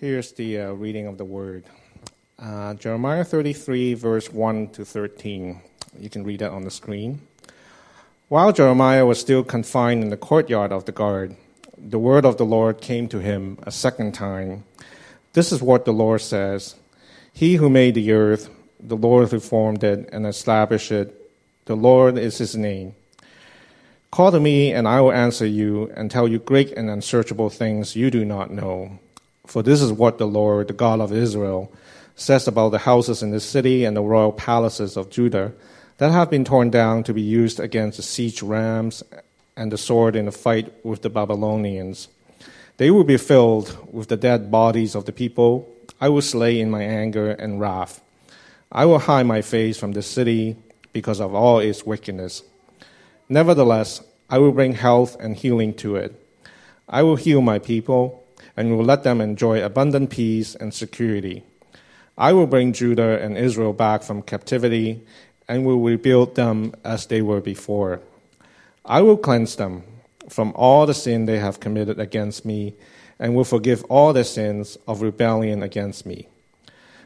Here's the uh, reading of the word uh, Jeremiah 33, verse 1 to 13. You can read that on the screen. While Jeremiah was still confined in the courtyard of the guard, the word of the Lord came to him a second time. This is what the Lord says He who made the earth, the Lord who formed it and established it, the Lord is his name. Call to me, and I will answer you and tell you great and unsearchable things you do not know. For this is what the Lord, the God of Israel, says about the houses in the city and the royal palaces of Judah that have been torn down to be used against the siege rams and the sword in the fight with the Babylonians. They will be filled with the dead bodies of the people I will slay in my anger and wrath. I will hide my face from the city because of all its wickedness. Nevertheless, I will bring health and healing to it. I will heal my people and will let them enjoy abundant peace and security. I will bring Judah and Israel back from captivity and will rebuild them as they were before. I will cleanse them from all the sin they have committed against me and will forgive all their sins of rebellion against me.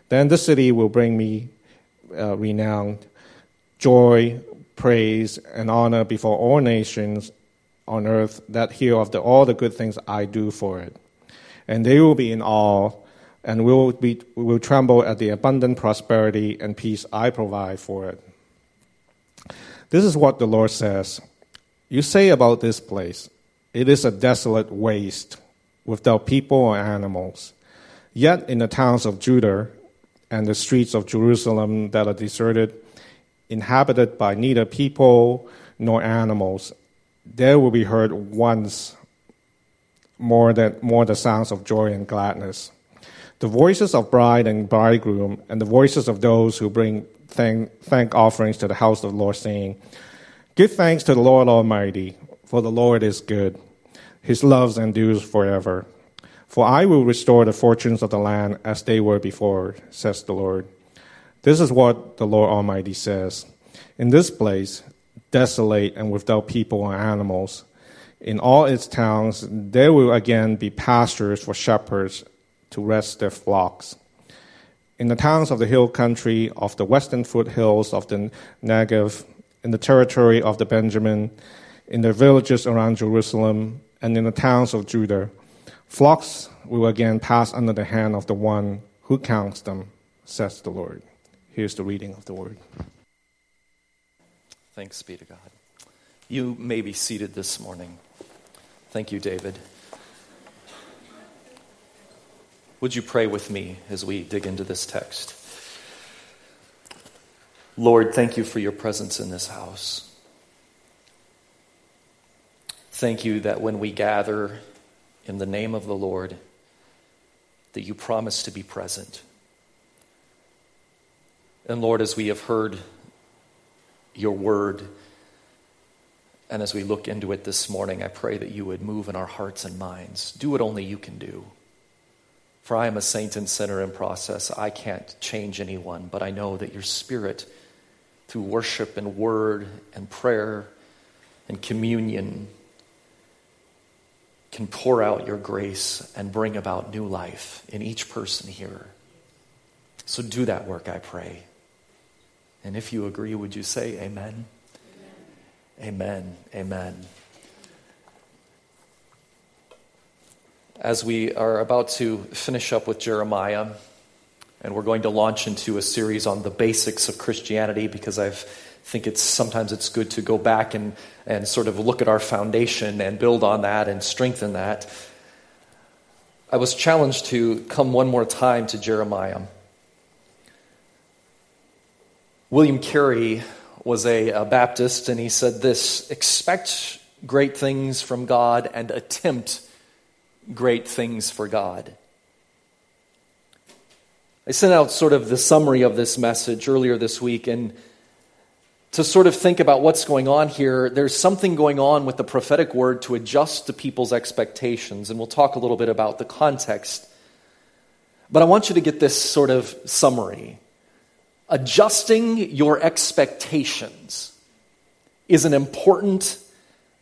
Then the city will bring me uh, renown, joy, praise, and honor before all nations on earth that hear of the, all the good things I do for it. And they will be in awe and will, be, will tremble at the abundant prosperity and peace I provide for it. This is what the Lord says You say about this place, it is a desolate waste without people or animals. Yet in the towns of Judah and the streets of Jerusalem that are deserted, inhabited by neither people nor animals, there will be heard once more than more the sounds of joy and gladness the voices of bride and bridegroom, and the voices of those who bring thank, thank offerings to the house of the Lord, saying, Give thanks to the Lord Almighty, for the Lord is good. His love endures forever. For I will restore the fortunes of the land as they were before, says the Lord. This is what the Lord Almighty says. In this place, desolate and without people or animals, in all its towns, there will again be pastures for shepherds to rest their flocks. In the towns of the hill country, of the western foothills of the Negev, in the territory of the Benjamin, in the villages around Jerusalem, and in the towns of Judah, flocks will again pass under the hand of the one who counts them, says the Lord. Here's the reading of the word. Thanks be to God. You may be seated this morning. Thank you, David. Would you pray with me as we dig into this text? Lord, thank you for your presence in this house. Thank you that when we gather in the name of the Lord, that you promise to be present. And Lord, as we have heard your word, and as we look into it this morning, I pray that you would move in our hearts and minds. Do what only you can do. For I am a saint and sinner in process. I can't change anyone, but I know that your spirit, through worship and word and prayer and communion, can pour out your grace and bring about new life in each person here. So do that work, I pray. And if you agree, would you say amen? Amen. Amen. as we are about to finish up with Jeremiah, and we're going to launch into a series on the basics of Christianity because I think it's sometimes it's good to go back and, and sort of look at our foundation and build on that and strengthen that. I was challenged to come one more time to Jeremiah. William Carey was a, a Baptist, and he said this expect great things from God and attempt great things for God. I sent out sort of the summary of this message earlier this week, and to sort of think about what's going on here, there's something going on with the prophetic word to adjust to people's expectations, and we'll talk a little bit about the context. But I want you to get this sort of summary. Adjusting your expectations is an important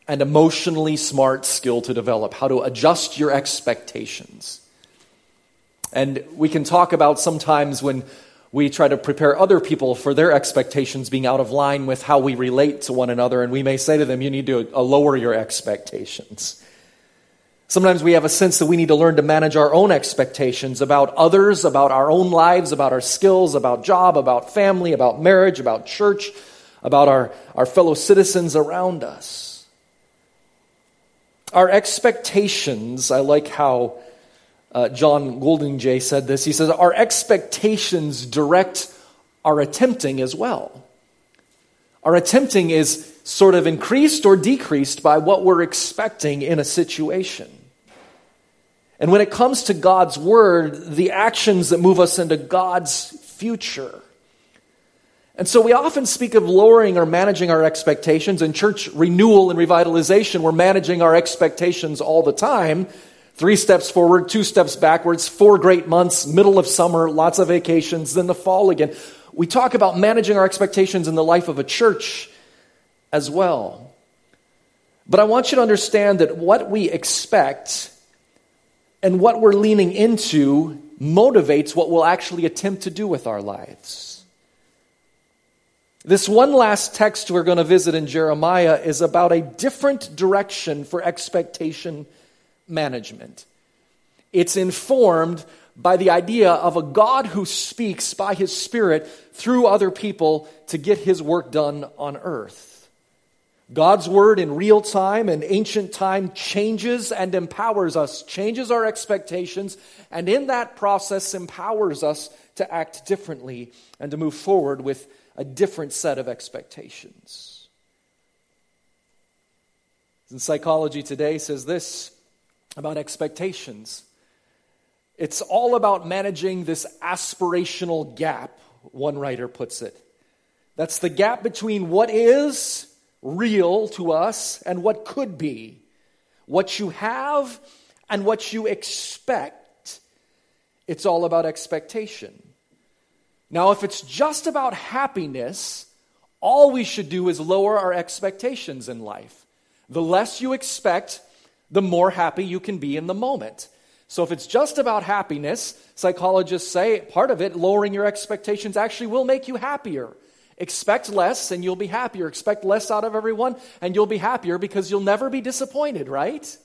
and emotionally smart skill to develop how to adjust your expectations. And we can talk about sometimes when we try to prepare other people for their expectations being out of line with how we relate to one another, and we may say to them, You need to lower your expectations. Sometimes we have a sense that we need to learn to manage our own expectations about others, about our own lives, about our skills, about job, about family, about marriage, about church, about our, our fellow citizens around us. Our expectations, I like how uh, John Goldingay said this. He says, Our expectations direct our attempting as well. Our attempting is sort of increased or decreased by what we're expecting in a situation. And when it comes to God's word, the actions that move us into God's future. And so we often speak of lowering or managing our expectations. In church renewal and revitalization, we're managing our expectations all the time Three steps forward, two steps backwards, four great months, middle of summer, lots of vacations, then the fall again. We talk about managing our expectations in the life of a church as well. But I want you to understand that what we expect and what we're leaning into motivates what we'll actually attempt to do with our lives. This one last text we're going to visit in Jeremiah is about a different direction for expectation management. It's informed by the idea of a God who speaks by his Spirit through other people to get his work done on earth. God's word in real time and ancient time changes and empowers us, changes our expectations, and in that process empowers us to act differently and to move forward with a different set of expectations. And psychology today says this about expectations. It's all about managing this aspirational gap, one writer puts it. That's the gap between what is real to us and what could be, what you have and what you expect. It's all about expectation. Now, if it's just about happiness, all we should do is lower our expectations in life. The less you expect, the more happy you can be in the moment. So, if it's just about happiness, psychologists say part of it, lowering your expectations, actually will make you happier. Expect less and you'll be happier. Expect less out of everyone and you'll be happier because you'll never be disappointed, right?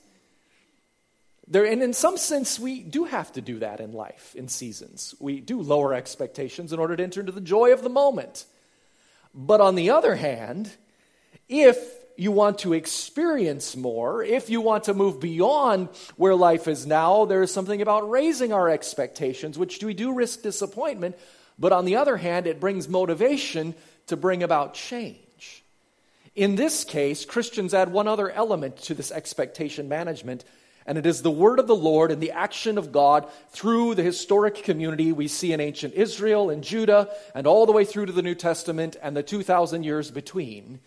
There, and in some sense, we do have to do that in life, in seasons. We do lower expectations in order to enter into the joy of the moment. But on the other hand, if you want to experience more, if you want to move beyond where life is now, there is something about raising our expectations, which we do risk disappointment. But on the other hand, it brings motivation to bring about change. In this case, Christians add one other element to this expectation management, and it is the word of the Lord and the action of God through the historic community we see in ancient Israel and Judah, and all the way through to the New Testament and the 2,000 years between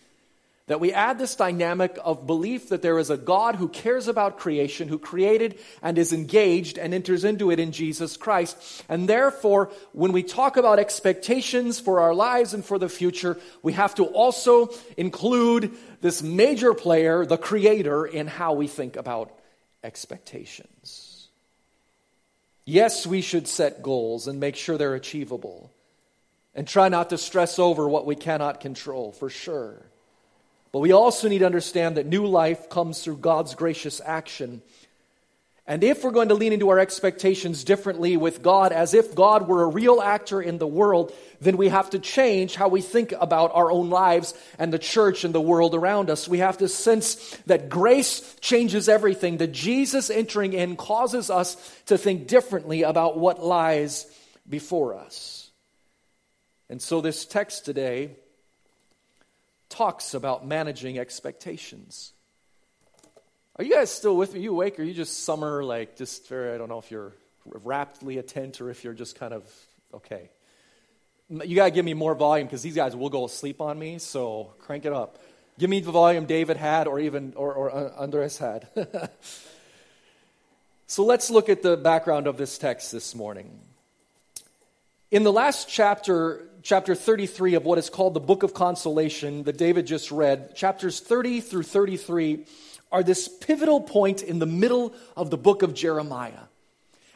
that we add this dynamic of belief that there is a God who cares about creation, who created and is engaged and enters into it in Jesus Christ. And therefore, when we talk about expectations for our lives and for the future, we have to also include this major player, the Creator, in how we think about expectations. Yes, we should set goals and make sure they're achievable. And try not to stress over what we cannot control, for sure. But we also need to understand that new life comes through God's gracious action. And if we're going to lean into our expectations differently with God, as if God were a real actor in the world, then we have to change how we think about our own lives and the church and the world around us. We have to sense that grace changes everything, that Jesus entering in causes us to think differently about what lies before us. And so, this text today talks about managing expectations. Are you guys still with me? You awake? Or are you just summer, like, just very, I don't know if you're raptly attent or if you're just kind of, okay. You got to give me more volume because these guys will go asleep on me, so crank it up. Give me the volume David had or even, or, or uh, Andres had. so let's look at the background of this text this morning. In the last chapter, chapter 33 of what is called the Book of Consolation that David just read, chapters 30 through 33 are this pivotal point in the middle of the book of Jeremiah.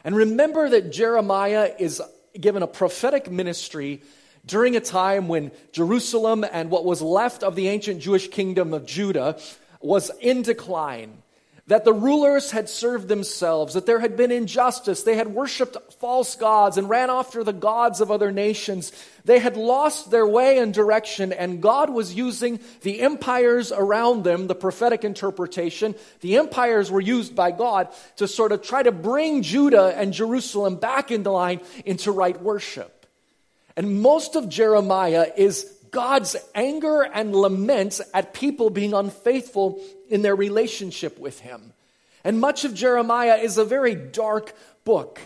And remember that Jeremiah is given a prophetic ministry during a time when Jerusalem and what was left of the ancient Jewish kingdom of Judah was in decline that the rulers had served themselves, that there had been injustice. They had worshiped false gods and ran after the gods of other nations. They had lost their way and direction, and God was using the empires around them, the prophetic interpretation. The empires were used by God to sort of try to bring Judah and Jerusalem back into line into right worship. And most of Jeremiah is God's anger and lament at people being unfaithful in their relationship with Him. And much of Jeremiah is a very dark book.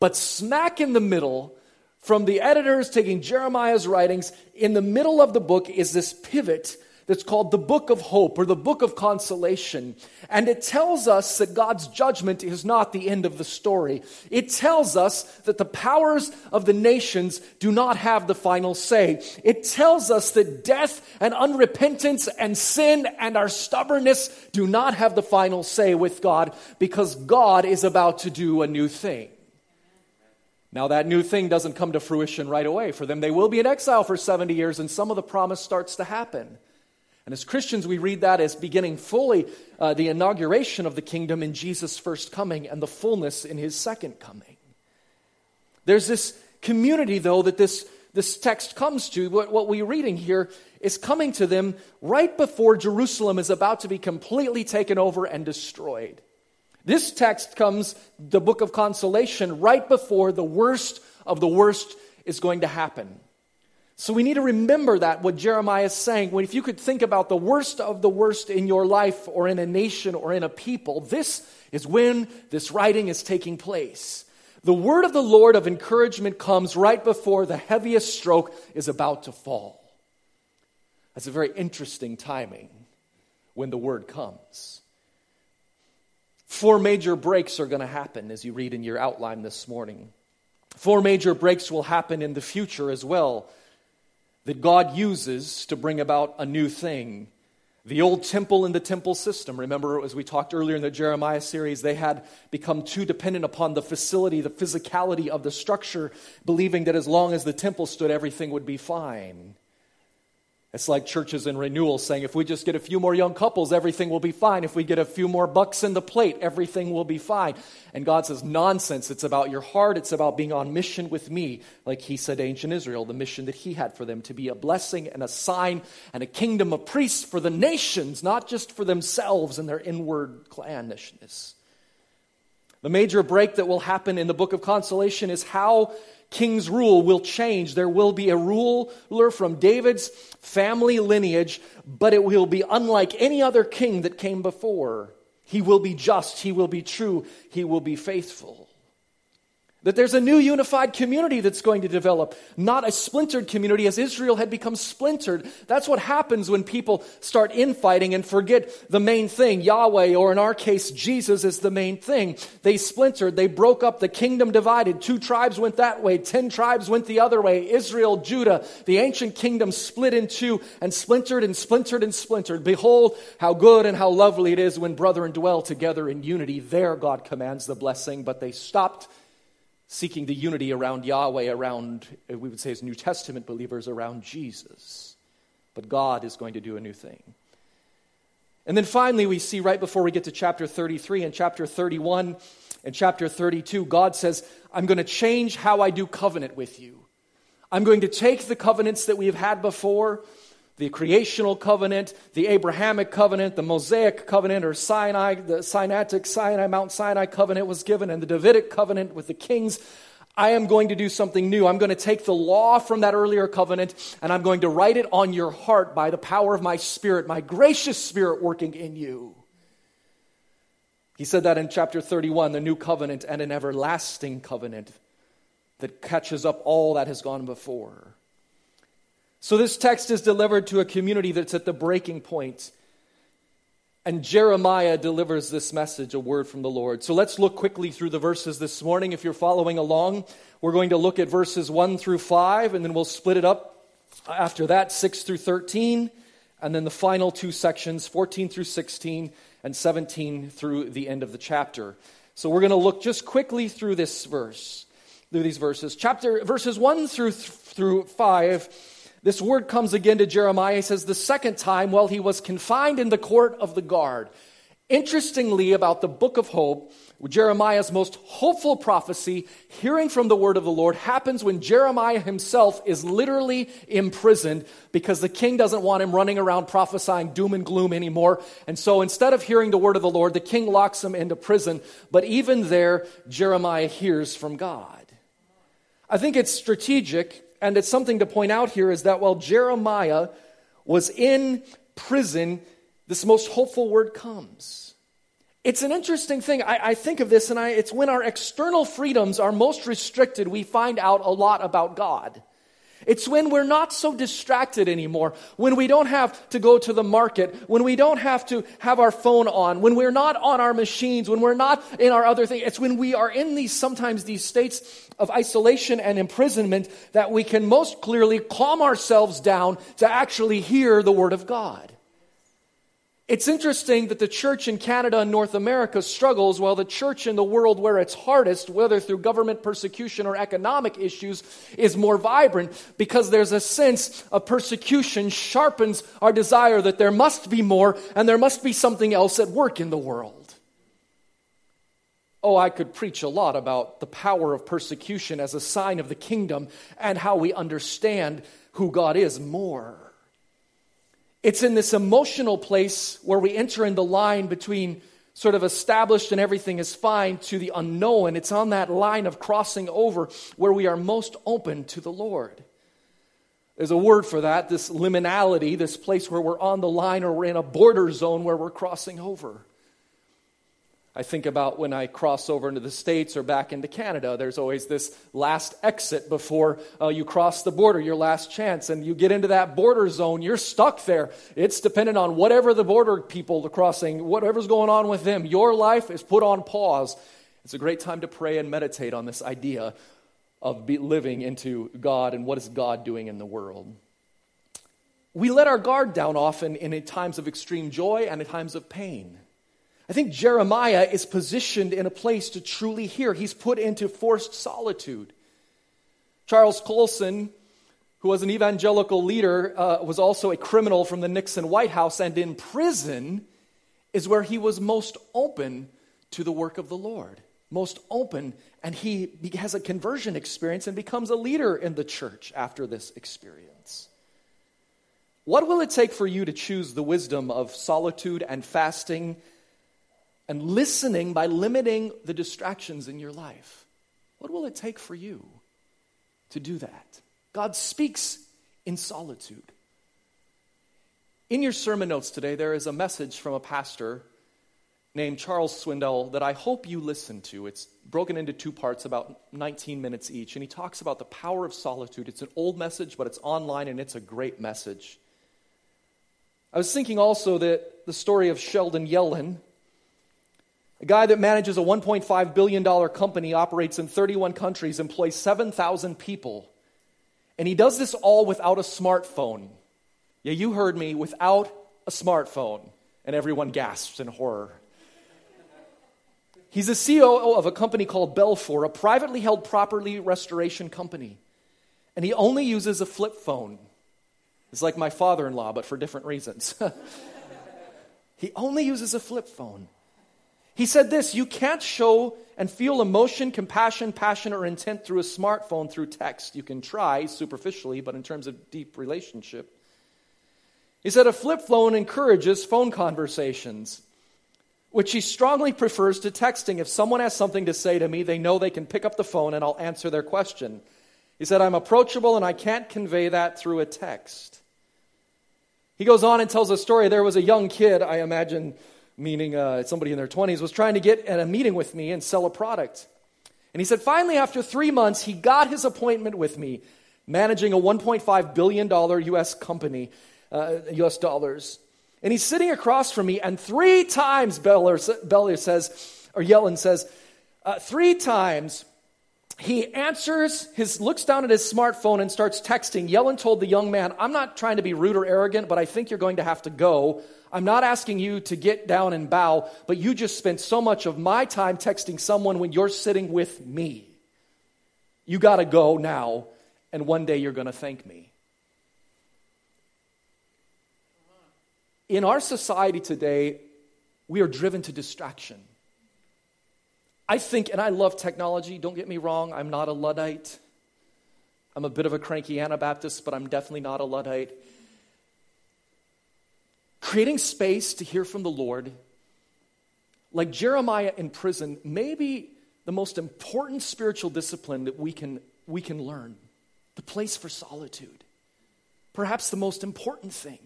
But smack in the middle, from the editors taking Jeremiah's writings, in the middle of the book is this pivot that's called the Book of Hope or the Book of Consolation. And it tells us that God's judgment is not the end of the story. It tells us that the powers of the nations do not have the final say. It tells us that death and unrepentance and sin and our stubbornness do not have the final say with God because God is about to do a new thing. Now, that new thing doesn't come to fruition right away for them. They will be in exile for 70 years, and some of the promise starts to happen. And as Christians, we read that as beginning fully uh, the inauguration of the kingdom in Jesus' first coming and the fullness in his second coming. There's this community, though, that this, this text comes to. What, what we're reading here is coming to them right before Jerusalem is about to be completely taken over and destroyed. This text comes, the book of consolation, right before the worst of the worst is going to happen. So we need to remember that what Jeremiah is saying. When if you could think about the worst of the worst in your life or in a nation or in a people, this is when this writing is taking place. The word of the Lord of encouragement comes right before the heaviest stroke is about to fall. That's a very interesting timing when the word comes. Four major breaks are going to happen as you read in your outline this morning. Four major breaks will happen in the future as well that God uses to bring about a new thing. The old temple and the temple system. Remember, as we talked earlier in the Jeremiah series, they had become too dependent upon the facility, the physicality of the structure, believing that as long as the temple stood, everything would be fine. It's like churches in renewal saying if we just get a few more young couples, everything will be fine. If we get a few more bucks in the plate, everything will be fine. And God says, nonsense. It's about your heart. It's about being on mission with me, like He said ancient Israel, the mission that He had for them to be a blessing and a sign and a kingdom of priests for the nations, not just for themselves and their inward clannishness. The major break that will happen in the book of consolation is how king's rule will change. There will be a ruler from David's family lineage, but it will be unlike any other king that came before. He will be just, he will be true, he will be faithful. That there's a new unified community that's going to develop, not a splintered community as Israel had become splintered. That's what happens when people start infighting and forget the main thing. Yahweh, or in our case, Jesus, is the main thing. They splintered, they broke up, the kingdom divided. Two tribes went that way, ten tribes went the other way. Israel, Judah, the ancient kingdom split in two and splintered and splintered and splintered. Behold, how good and how lovely it is when brethren dwell together in unity. There, God commands the blessing, but they stopped seeking the unity around Yahweh, around, uh, we would say as New Testament believers, around Jesus. But God is going to do a new thing. And then finally, we see right before we get to chapter 33 and chapter 31 and chapter 32, God says, I'm going to change how I do covenant with you. I'm going to take the covenants that we have had before the creational covenant, the Abrahamic covenant, the Mosaic covenant, or Sinai, the Sinaitic Sinai, Mount Sinai covenant was given, and the Davidic covenant with the kings. I am going to do something new. I'm going to take the law from that earlier covenant and I'm going to write it on your heart by the power of my spirit, my gracious spirit working in you. He said that in chapter 31, the new covenant and an everlasting covenant that catches up all that has gone before. So, this text is delivered to a community that's at the breaking point. And Jeremiah delivers this message, a word from the Lord. So let's look quickly through the verses this morning. If you're following along, we're going to look at verses 1 through 5, and then we'll split it up after that 6 through 13, and then the final two sections 14 through 16 and 17 through the end of the chapter. So we're going to look just quickly through this verse, through these verses. Chapter verses 1 through through 5. This word comes again to Jeremiah. He says the second time while he was confined in the court of the guard. Interestingly about the book of hope, Jeremiah's most hopeful prophecy, hearing from the word of the Lord, happens when Jeremiah himself is literally imprisoned because the king doesn't want him running around prophesying doom and gloom anymore. And so instead of hearing the word of the Lord, the king locks him into prison. But even there, Jeremiah hears from God. I think it's strategic, and it's something to point out here is that while Jeremiah was in prison, this most hopeful word comes. It's an interesting thing. I, I think of this, and I, it's when our external freedoms are most restricted, we find out a lot about God. It's when we're not so distracted anymore, when we don't have to go to the market, when we don't have to have our phone on, when we're not on our machines, when we're not in our other thing. It's when we are in these, sometimes these states of isolation and imprisonment that we can most clearly calm ourselves down to actually hear the Word of God. It's interesting that the church in Canada and North America struggles while the church in the world where it's hardest, whether through government persecution or economic issues, is more vibrant because there's a sense of persecution sharpens our desire that there must be more and there must be something else at work in the world. Oh, I could preach a lot about the power of persecution as a sign of the kingdom and how we understand who God is more. It's in this emotional place where we enter in the line between sort of established and everything is fine to the unknown. It's on that line of crossing over where we are most open to the Lord. There's a word for that, this liminality, this place where we're on the line or we're in a border zone where we're crossing over. I think about when I cross over into the States or back into Canada, there's always this last exit before uh, you cross the border, your last chance. And you get into that border zone, you're stuck there. It's dependent on whatever the border people are crossing, whatever's going on with them. Your life is put on pause. It's a great time to pray and meditate on this idea of living into God and what is God doing in the world. We let our guard down often in times of extreme joy and in times of pain. I think Jeremiah is positioned in a place to truly hear. He's put into forced solitude. Charles Colson, who was an evangelical leader, uh, was also a criminal from the Nixon White House, and in prison is where he was most open to the work of the Lord. Most open, and he has a conversion experience and becomes a leader in the church after this experience. What will it take for you to choose the wisdom of solitude and fasting and listening by limiting the distractions in your life. What will it take for you to do that? God speaks in solitude. In your sermon notes today, there is a message from a pastor named Charles Swindoll that I hope you listen to. It's broken into two parts, about 19 minutes each, and he talks about the power of solitude. It's an old message, but it's online and it's a great message. I was thinking also that the story of Sheldon Yellen, a guy that manages a $1.5 billion company, operates in 31 countries, employs 7,000 people. And he does this all without a smartphone. Yeah, you heard me, without a smartphone. And everyone gasps in horror. He's the CEO of a company called Belfor, a privately held property restoration company. And he only uses a flip phone. It's like my father in law, but for different reasons. he only uses a flip phone. He said this You can't show and feel emotion, compassion, passion, or intent through a smartphone, through text. You can try superficially, but in terms of deep relationship. He said a flip phone encourages phone conversations, which he strongly prefers to texting. If someone has something to say to me, they know they can pick up the phone and I'll answer their question. He said, I'm approachable and I can't convey that through a text. He goes on and tells a story. There was a young kid, I imagine meaning uh, somebody in their 20s, was trying to get a meeting with me and sell a product. And he said, finally, after three months, he got his appointment with me, managing a $1.5 billion US company, uh, US dollars. And he's sitting across from me, and three times, Beller, Beller says, or Yellen says, uh, three times he answers his looks down at his smartphone and starts texting yellen told the young man i'm not trying to be rude or arrogant but i think you're going to have to go i'm not asking you to get down and bow but you just spent so much of my time texting someone when you're sitting with me you got to go now and one day you're going to thank me in our society today we are driven to distraction I think, and I love technology, don't get me wrong, I'm not a Luddite. I'm a bit of a cranky Anabaptist, but I'm definitely not a Luddite. Creating space to hear from the Lord, like Jeremiah in prison, may be the most important spiritual discipline that we can, we can learn the place for solitude. Perhaps the most important thing.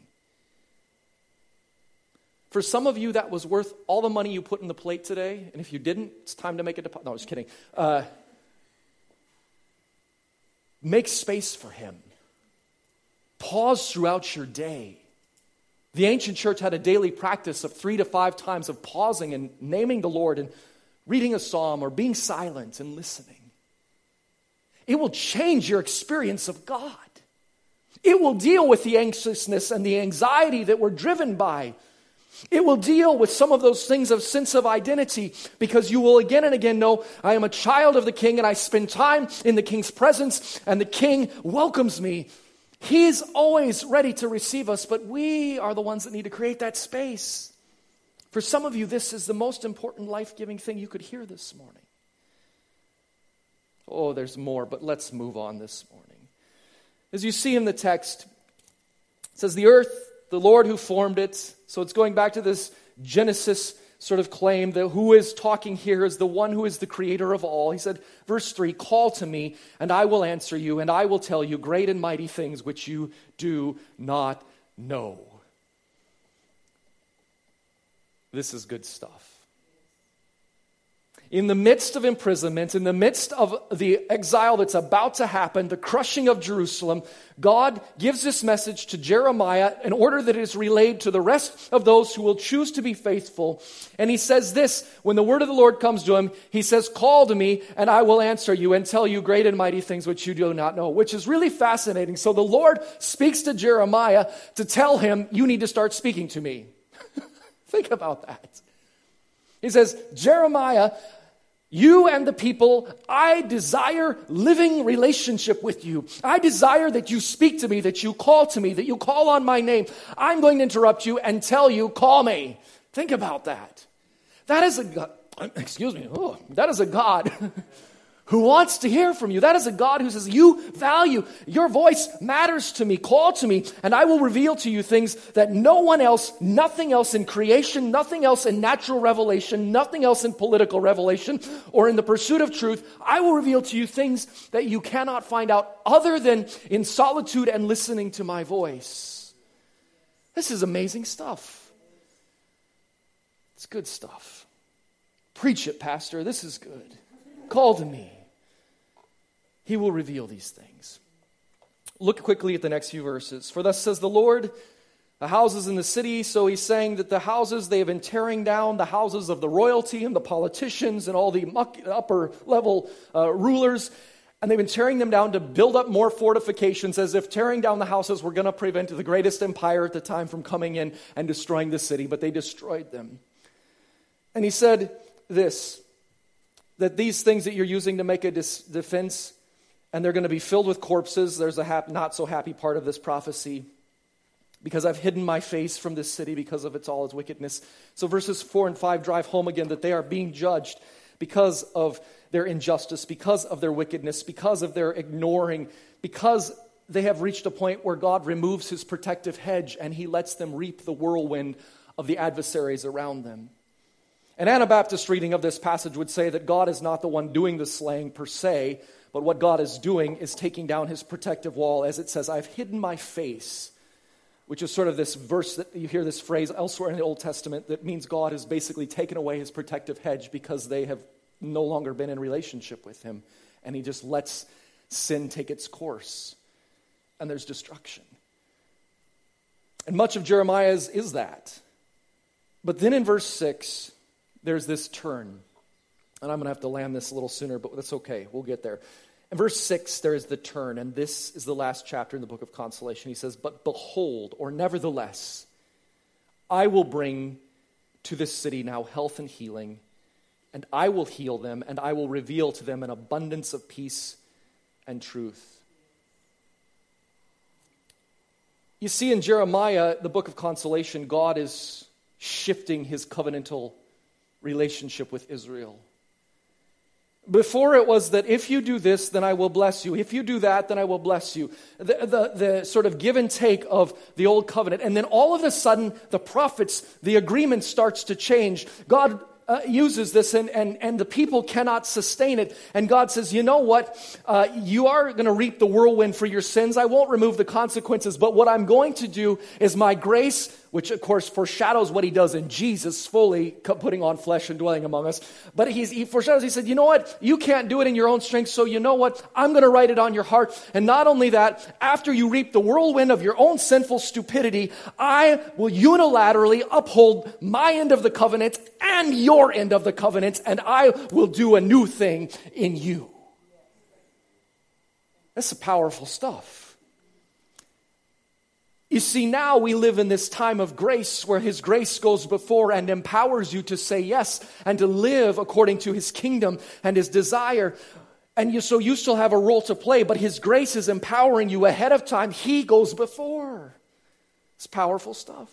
For some of you, that was worth all the money you put in the plate today. And if you didn't, it's time to make a deposit. No, I was kidding. Uh, make space for Him. Pause throughout your day. The ancient church had a daily practice of three to five times of pausing and naming the Lord and reading a psalm or being silent and listening. It will change your experience of God. It will deal with the anxiousness and the anxiety that we're driven by it will deal with some of those things of sense of identity because you will again and again know I am a child of the king and I spend time in the king's presence and the king welcomes me. He's always ready to receive us, but we are the ones that need to create that space. For some of you, this is the most important life giving thing you could hear this morning. Oh, there's more, but let's move on this morning. As you see in the text, it says, The earth the Lord who formed it. So it's going back to this Genesis sort of claim that who is talking here is the one who is the creator of all. He said, verse 3 Call to me, and I will answer you, and I will tell you great and mighty things which you do not know. This is good stuff in the midst of imprisonment, in the midst of the exile that's about to happen, the crushing of Jerusalem, God gives this message to Jeremiah in order that it is relayed to the rest of those who will choose to be faithful. And he says this when the word of the Lord comes to him, he says, Call to me, and I will answer you and tell you great and mighty things which you do not know, which is really fascinating. So the Lord speaks to Jeremiah to tell him, You need to start speaking to me. Think about that. He says, Jeremiah, you and the people, I desire living relationship with you. I desire that you speak to me, that you call to me, that you call on my name. I'm going to interrupt you and tell you, call me. Think about that. That is a God, excuse me, oh, that is a God who wants to hear from you. That is a God who says, You value, your voice matters to me. Call to me, and I will reveal to you things that no one else, nothing else in creation, nothing else in natural revelation, nothing else in political revelation, or in the pursuit of truth. I will reveal to you things that you cannot find out other than in solitude and listening to my voice. This is amazing stuff. It's good stuff. Preach it, Pastor. This is good. Call to me. He will reveal these things. Look quickly at the next few verses. For thus says the Lord, the houses in the city. So he's saying that the houses, they have been tearing down the houses of the royalty and the politicians and all the upper level uh, rulers. And they've been tearing them down to build up more fortifications as if tearing down the houses were going to prevent the greatest empire at the time from coming in and destroying the city. But they destroyed them. And he said this that these things that you're using to make a dis- defense, and they're going to be filled with corpses. There's a hap- not so happy part of this prophecy. Because I've hidden my face from this city because of its all its wickedness. So verses 4 and 5 drive home again that they are being judged because of their injustice, because of their wickedness, because of their ignoring, because they have reached a point where God removes his protective hedge and he lets them reap the whirlwind of the adversaries around them. An Anabaptist reading of this passage would say that God is not the one doing the slaying per se, but what God is doing is taking down his protective wall, as it says, I've hidden my face, which is sort of this verse that you hear this phrase elsewhere in the Old Testament that means God has basically taken away his protective hedge because they have no longer been in relationship with him. And he just lets sin take its course, and there's destruction. And much of Jeremiah's is that. But then in verse 6, there's this turn. And I'm going to have to land this a little sooner, but that's okay. We'll get there. In verse 6, there is the turn, and this is the last chapter in the book of consolation. He says, But behold, or nevertheless, I will bring to this city now health and healing, and I will heal them, and I will reveal to them an abundance of peace and truth. You see, in Jeremiah, the book of consolation, God is shifting his covenantal relationship with Israel. Before it was that if you do this, then I will bless you. If you do that, then I will bless you. The, the, the, sort of give and take of the old covenant. And then all of a sudden, the prophets, the agreement starts to change. God uh, uses this and, and, and the people cannot sustain it. And God says, you know what? Uh, you are going to reap the whirlwind for your sins. I won't remove the consequences, but what I'm going to do is my grace which of course foreshadows what he does in Jesus, fully putting on flesh and dwelling among us. But he foreshadows, he said, you know what? You can't do it in your own strength, so you know what? I'm going to write it on your heart. And not only that, after you reap the whirlwind of your own sinful stupidity, I will unilaterally uphold my end of the covenant and your end of the covenant, and I will do a new thing in you. That's powerful stuff. You see, now we live in this time of grace where His grace goes before and empowers you to say yes and to live according to His kingdom and His desire. And you, so you still have a role to play, but His grace is empowering you ahead of time. He goes before. It's powerful stuff.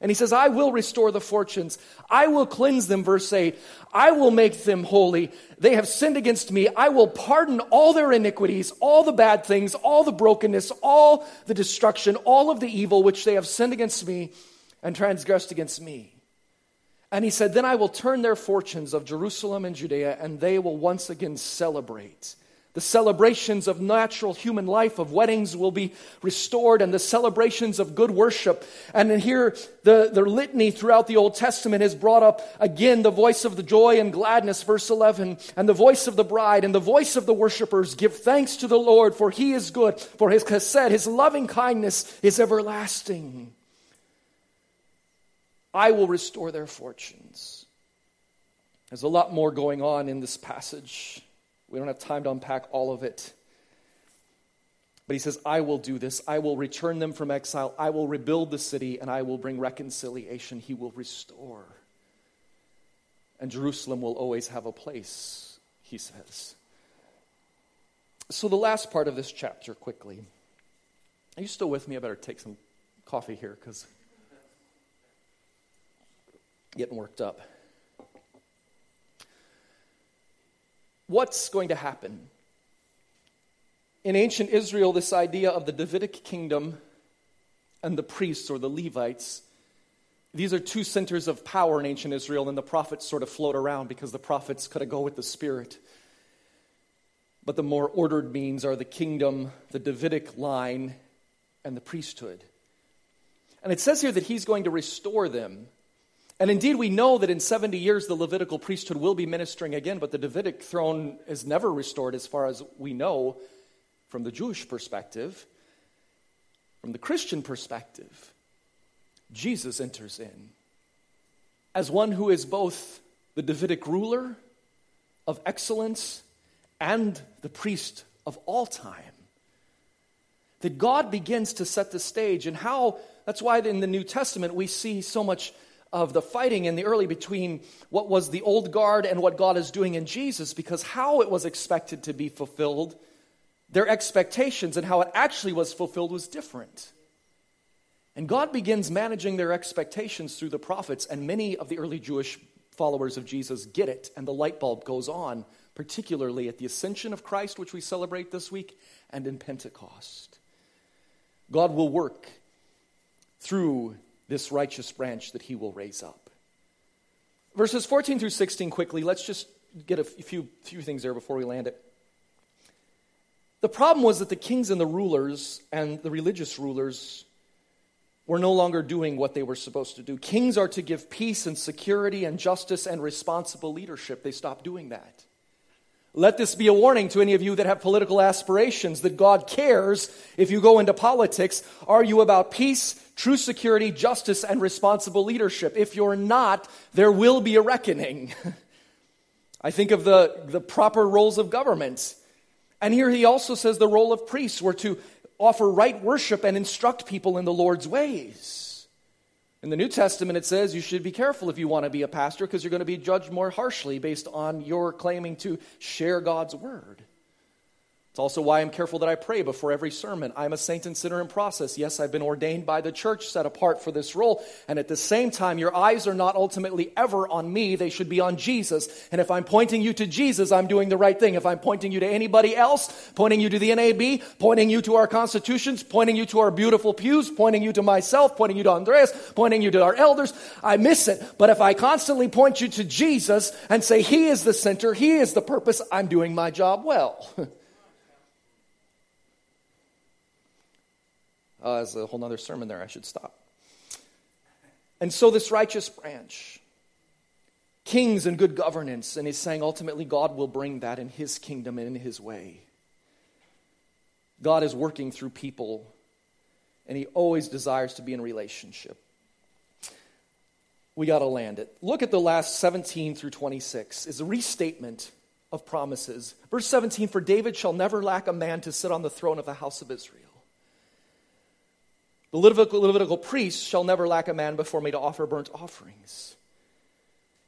And he says, I will restore the fortunes. I will cleanse them, verse 8. I will make them holy. They have sinned against me. I will pardon all their iniquities, all the bad things, all the brokenness, all the destruction, all of the evil which they have sinned against me and transgressed against me. And he said, Then I will turn their fortunes of Jerusalem and Judea, and they will once again celebrate. The celebrations of natural human life, of weddings, will be restored, and the celebrations of good worship. And here, the, the litany throughout the Old Testament has brought up again the voice of the joy and gladness, verse 11, and the voice of the bride, and the voice of the worshipers. Give thanks to the Lord, for he is good, for his chesed, his loving kindness is everlasting. I will restore their fortunes. There's a lot more going on in this passage. We don't have time to unpack all of it. But he says, I will do this. I will return them from exile. I will rebuild the city, and I will bring reconciliation. He will restore. And Jerusalem will always have a place, he says. So, the last part of this chapter, quickly. Are you still with me? I better take some coffee here because getting worked up. What's going to happen? In ancient Israel, this idea of the Davidic kingdom and the priests or the Levites, these are two centers of power in ancient Israel, and the prophets sort of float around because the prophets kind of go with the Spirit. But the more ordered means are the kingdom, the Davidic line, and the priesthood. And it says here that he's going to restore them. And indeed, we know that in 70 years the Levitical priesthood will be ministering again, but the Davidic throne is never restored as far as we know from the Jewish perspective. From the Christian perspective, Jesus enters in as one who is both the Davidic ruler of excellence and the priest of all time. That God begins to set the stage, and how that's why in the New Testament we see so much of the fighting in the early between what was the old guard and what God is doing in Jesus because how it was expected to be fulfilled, their expectations and how it actually was fulfilled was different. And God begins managing their expectations through the prophets, and many of the early Jewish followers of Jesus get it, and the light bulb goes on, particularly at the ascension of Christ, which we celebrate this week, and in Pentecost. God will work through this righteous branch that he will raise up. Verses 14 through 16, quickly, let's just get a few, few things there before we land it. The problem was that the kings and the rulers and the religious rulers were no longer doing what they were supposed to do. Kings are to give peace and security and justice and responsible leadership. They stopped doing that. Let this be a warning to any of you that have political aspirations that God cares if you go into politics. Are you about peace, true security, justice, and responsible leadership? If you're not, there will be a reckoning. I think of the, the proper roles of government. And here he also says the role of priests were to offer right worship and instruct people in the Lord's ways. In the New Testament, it says you should be careful if you want to be a pastor because you're going to be judged more harshly based on your claiming to share God's word. It's also why I'm careful that I pray before every sermon. I'm a saint and sinner in process. Yes, I've been ordained by the church, set apart for this role. And at the same time, your eyes are not ultimately ever on me. They should be on Jesus. And if I'm pointing you to Jesus, I'm doing the right thing. If I'm pointing you to anybody else, pointing you to the NAB, pointing you to our constitutions, pointing you to our beautiful pews, pointing you to myself, pointing you to Andreas, pointing you to our elders, I miss it. But if I constantly point you to Jesus and say, He is the center, He is the purpose, I'm doing my job well. Uh, there's a whole other sermon there. I should stop. And so, this righteous branch, kings and good governance, and he's saying ultimately God will bring that in his kingdom and in his way. God is working through people, and he always desires to be in relationship. We got to land it. Look at the last 17 through 26 is a restatement of promises. Verse 17 For David shall never lack a man to sit on the throne of the house of Israel. The Levitical, Levitical priests shall never lack a man before me to offer burnt offerings.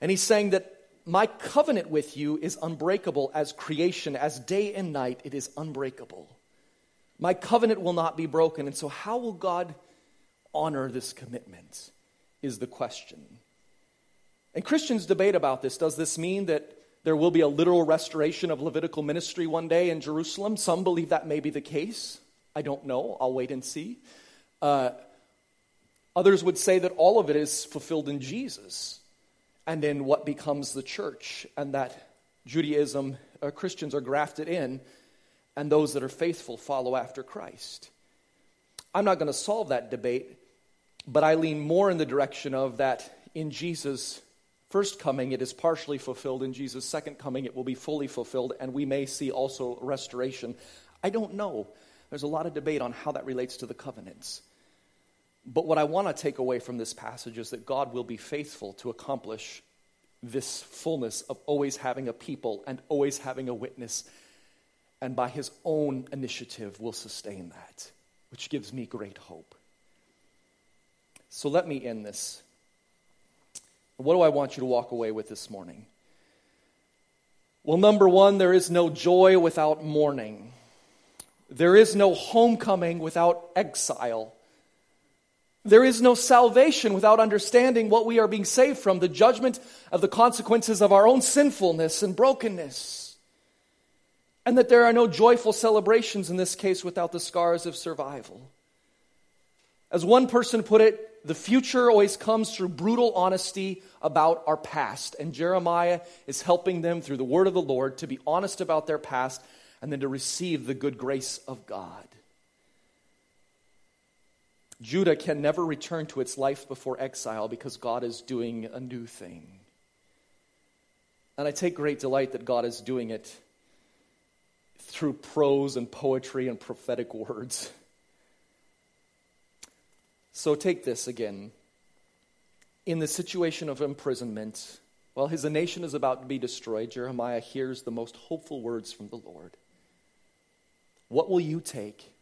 And he's saying that my covenant with you is unbreakable as creation, as day and night, it is unbreakable. My covenant will not be broken. And so, how will God honor this commitment? Is the question. And Christians debate about this. Does this mean that there will be a literal restoration of Levitical ministry one day in Jerusalem? Some believe that may be the case. I don't know. I'll wait and see. Uh, others would say that all of it is fulfilled in Jesus and in what becomes the church, and that Judaism, uh, Christians are grafted in, and those that are faithful follow after Christ. I'm not going to solve that debate, but I lean more in the direction of that in Jesus' first coming, it is partially fulfilled. In Jesus' second coming, it will be fully fulfilled, and we may see also restoration. I don't know. There's a lot of debate on how that relates to the covenants. But what I want to take away from this passage is that God will be faithful to accomplish this fullness of always having a people and always having a witness, and by his own initiative will sustain that, which gives me great hope. So let me end this. What do I want you to walk away with this morning? Well, number one, there is no joy without mourning. There is no homecoming without exile. There is no salvation without understanding what we are being saved from, the judgment of the consequences of our own sinfulness and brokenness. And that there are no joyful celebrations in this case without the scars of survival. As one person put it, the future always comes through brutal honesty about our past. And Jeremiah is helping them through the word of the Lord to be honest about their past and then to receive the good grace of God. Judah can never return to its life before exile because God is doing a new thing. And I take great delight that God is doing it through prose and poetry and prophetic words. So take this again. In the situation of imprisonment, while his nation is about to be destroyed, Jeremiah hears the most hopeful words from the Lord. What will you take?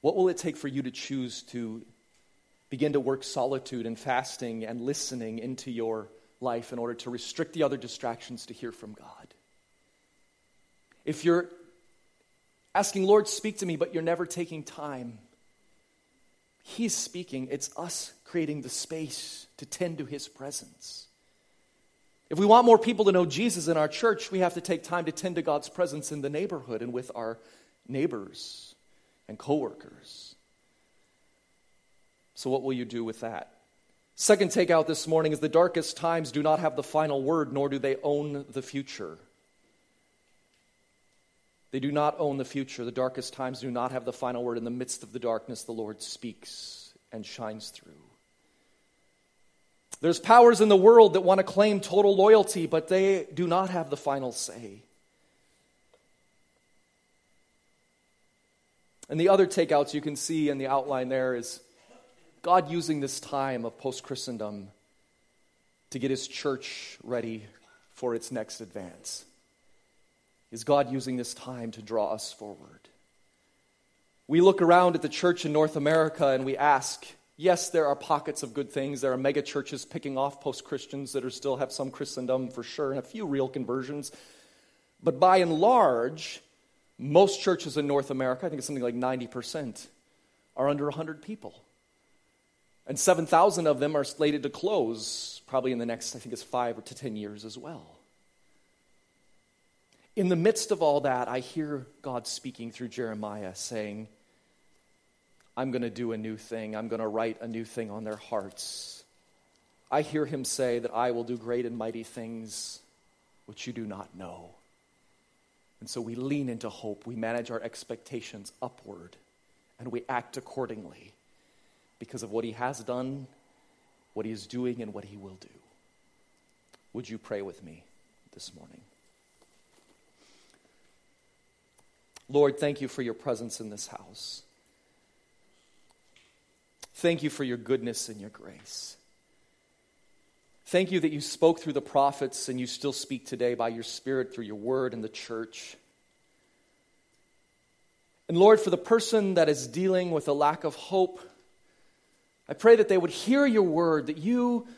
What will it take for you to choose to begin to work solitude and fasting and listening into your life in order to restrict the other distractions to hear from God? If you're asking, Lord, speak to me, but you're never taking time, He's speaking. It's us creating the space to tend to His presence. If we want more people to know Jesus in our church, we have to take time to tend to God's presence in the neighborhood and with our neighbors and coworkers. So, what will you do with that? Second takeout this morning is the darkest times do not have the final word, nor do they own the future. They do not own the future. The darkest times do not have the final word. In the midst of the darkness, the Lord speaks and shines through. There's powers in the world that want to claim total loyalty, but they do not have the final say. And the other takeouts you can see in the outline there is God using this time of post Christendom to get his church ready for its next advance? Is God using this time to draw us forward? We look around at the church in North America and we ask, yes, there are pockets of good things. There are mega churches picking off post Christians that are still have some Christendom for sure and a few real conversions. But by and large, most churches in North America, I think it's something like 90%, are under 100 people. And 7,000 of them are slated to close probably in the next, I think it's five to 10 years as well. In the midst of all that, I hear God speaking through Jeremiah saying, I'm going to do a new thing. I'm going to write a new thing on their hearts. I hear him say that I will do great and mighty things which you do not know. And so we lean into hope. We manage our expectations upward and we act accordingly because of what he has done, what he is doing, and what he will do. Would you pray with me this morning? Lord, thank you for your presence in this house. Thank you for your goodness and your grace. Thank you that you spoke through the prophets and you still speak today by your Spirit through your word and the church. And Lord, for the person that is dealing with a lack of hope, I pray that they would hear your word, that you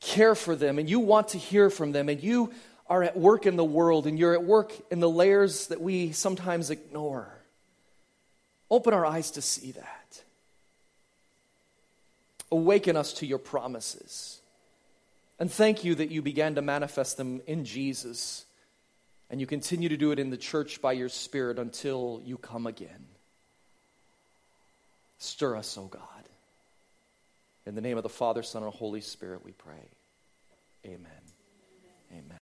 care for them and you want to hear from them, and you are at work in the world and you're at work in the layers that we sometimes ignore. Open our eyes to see that. Awaken us to your promises. And thank you that you began to manifest them in Jesus. And you continue to do it in the church by your Spirit until you come again. Stir us, O oh God. In the name of the Father, Son, and Holy Spirit, we pray. Amen. Amen.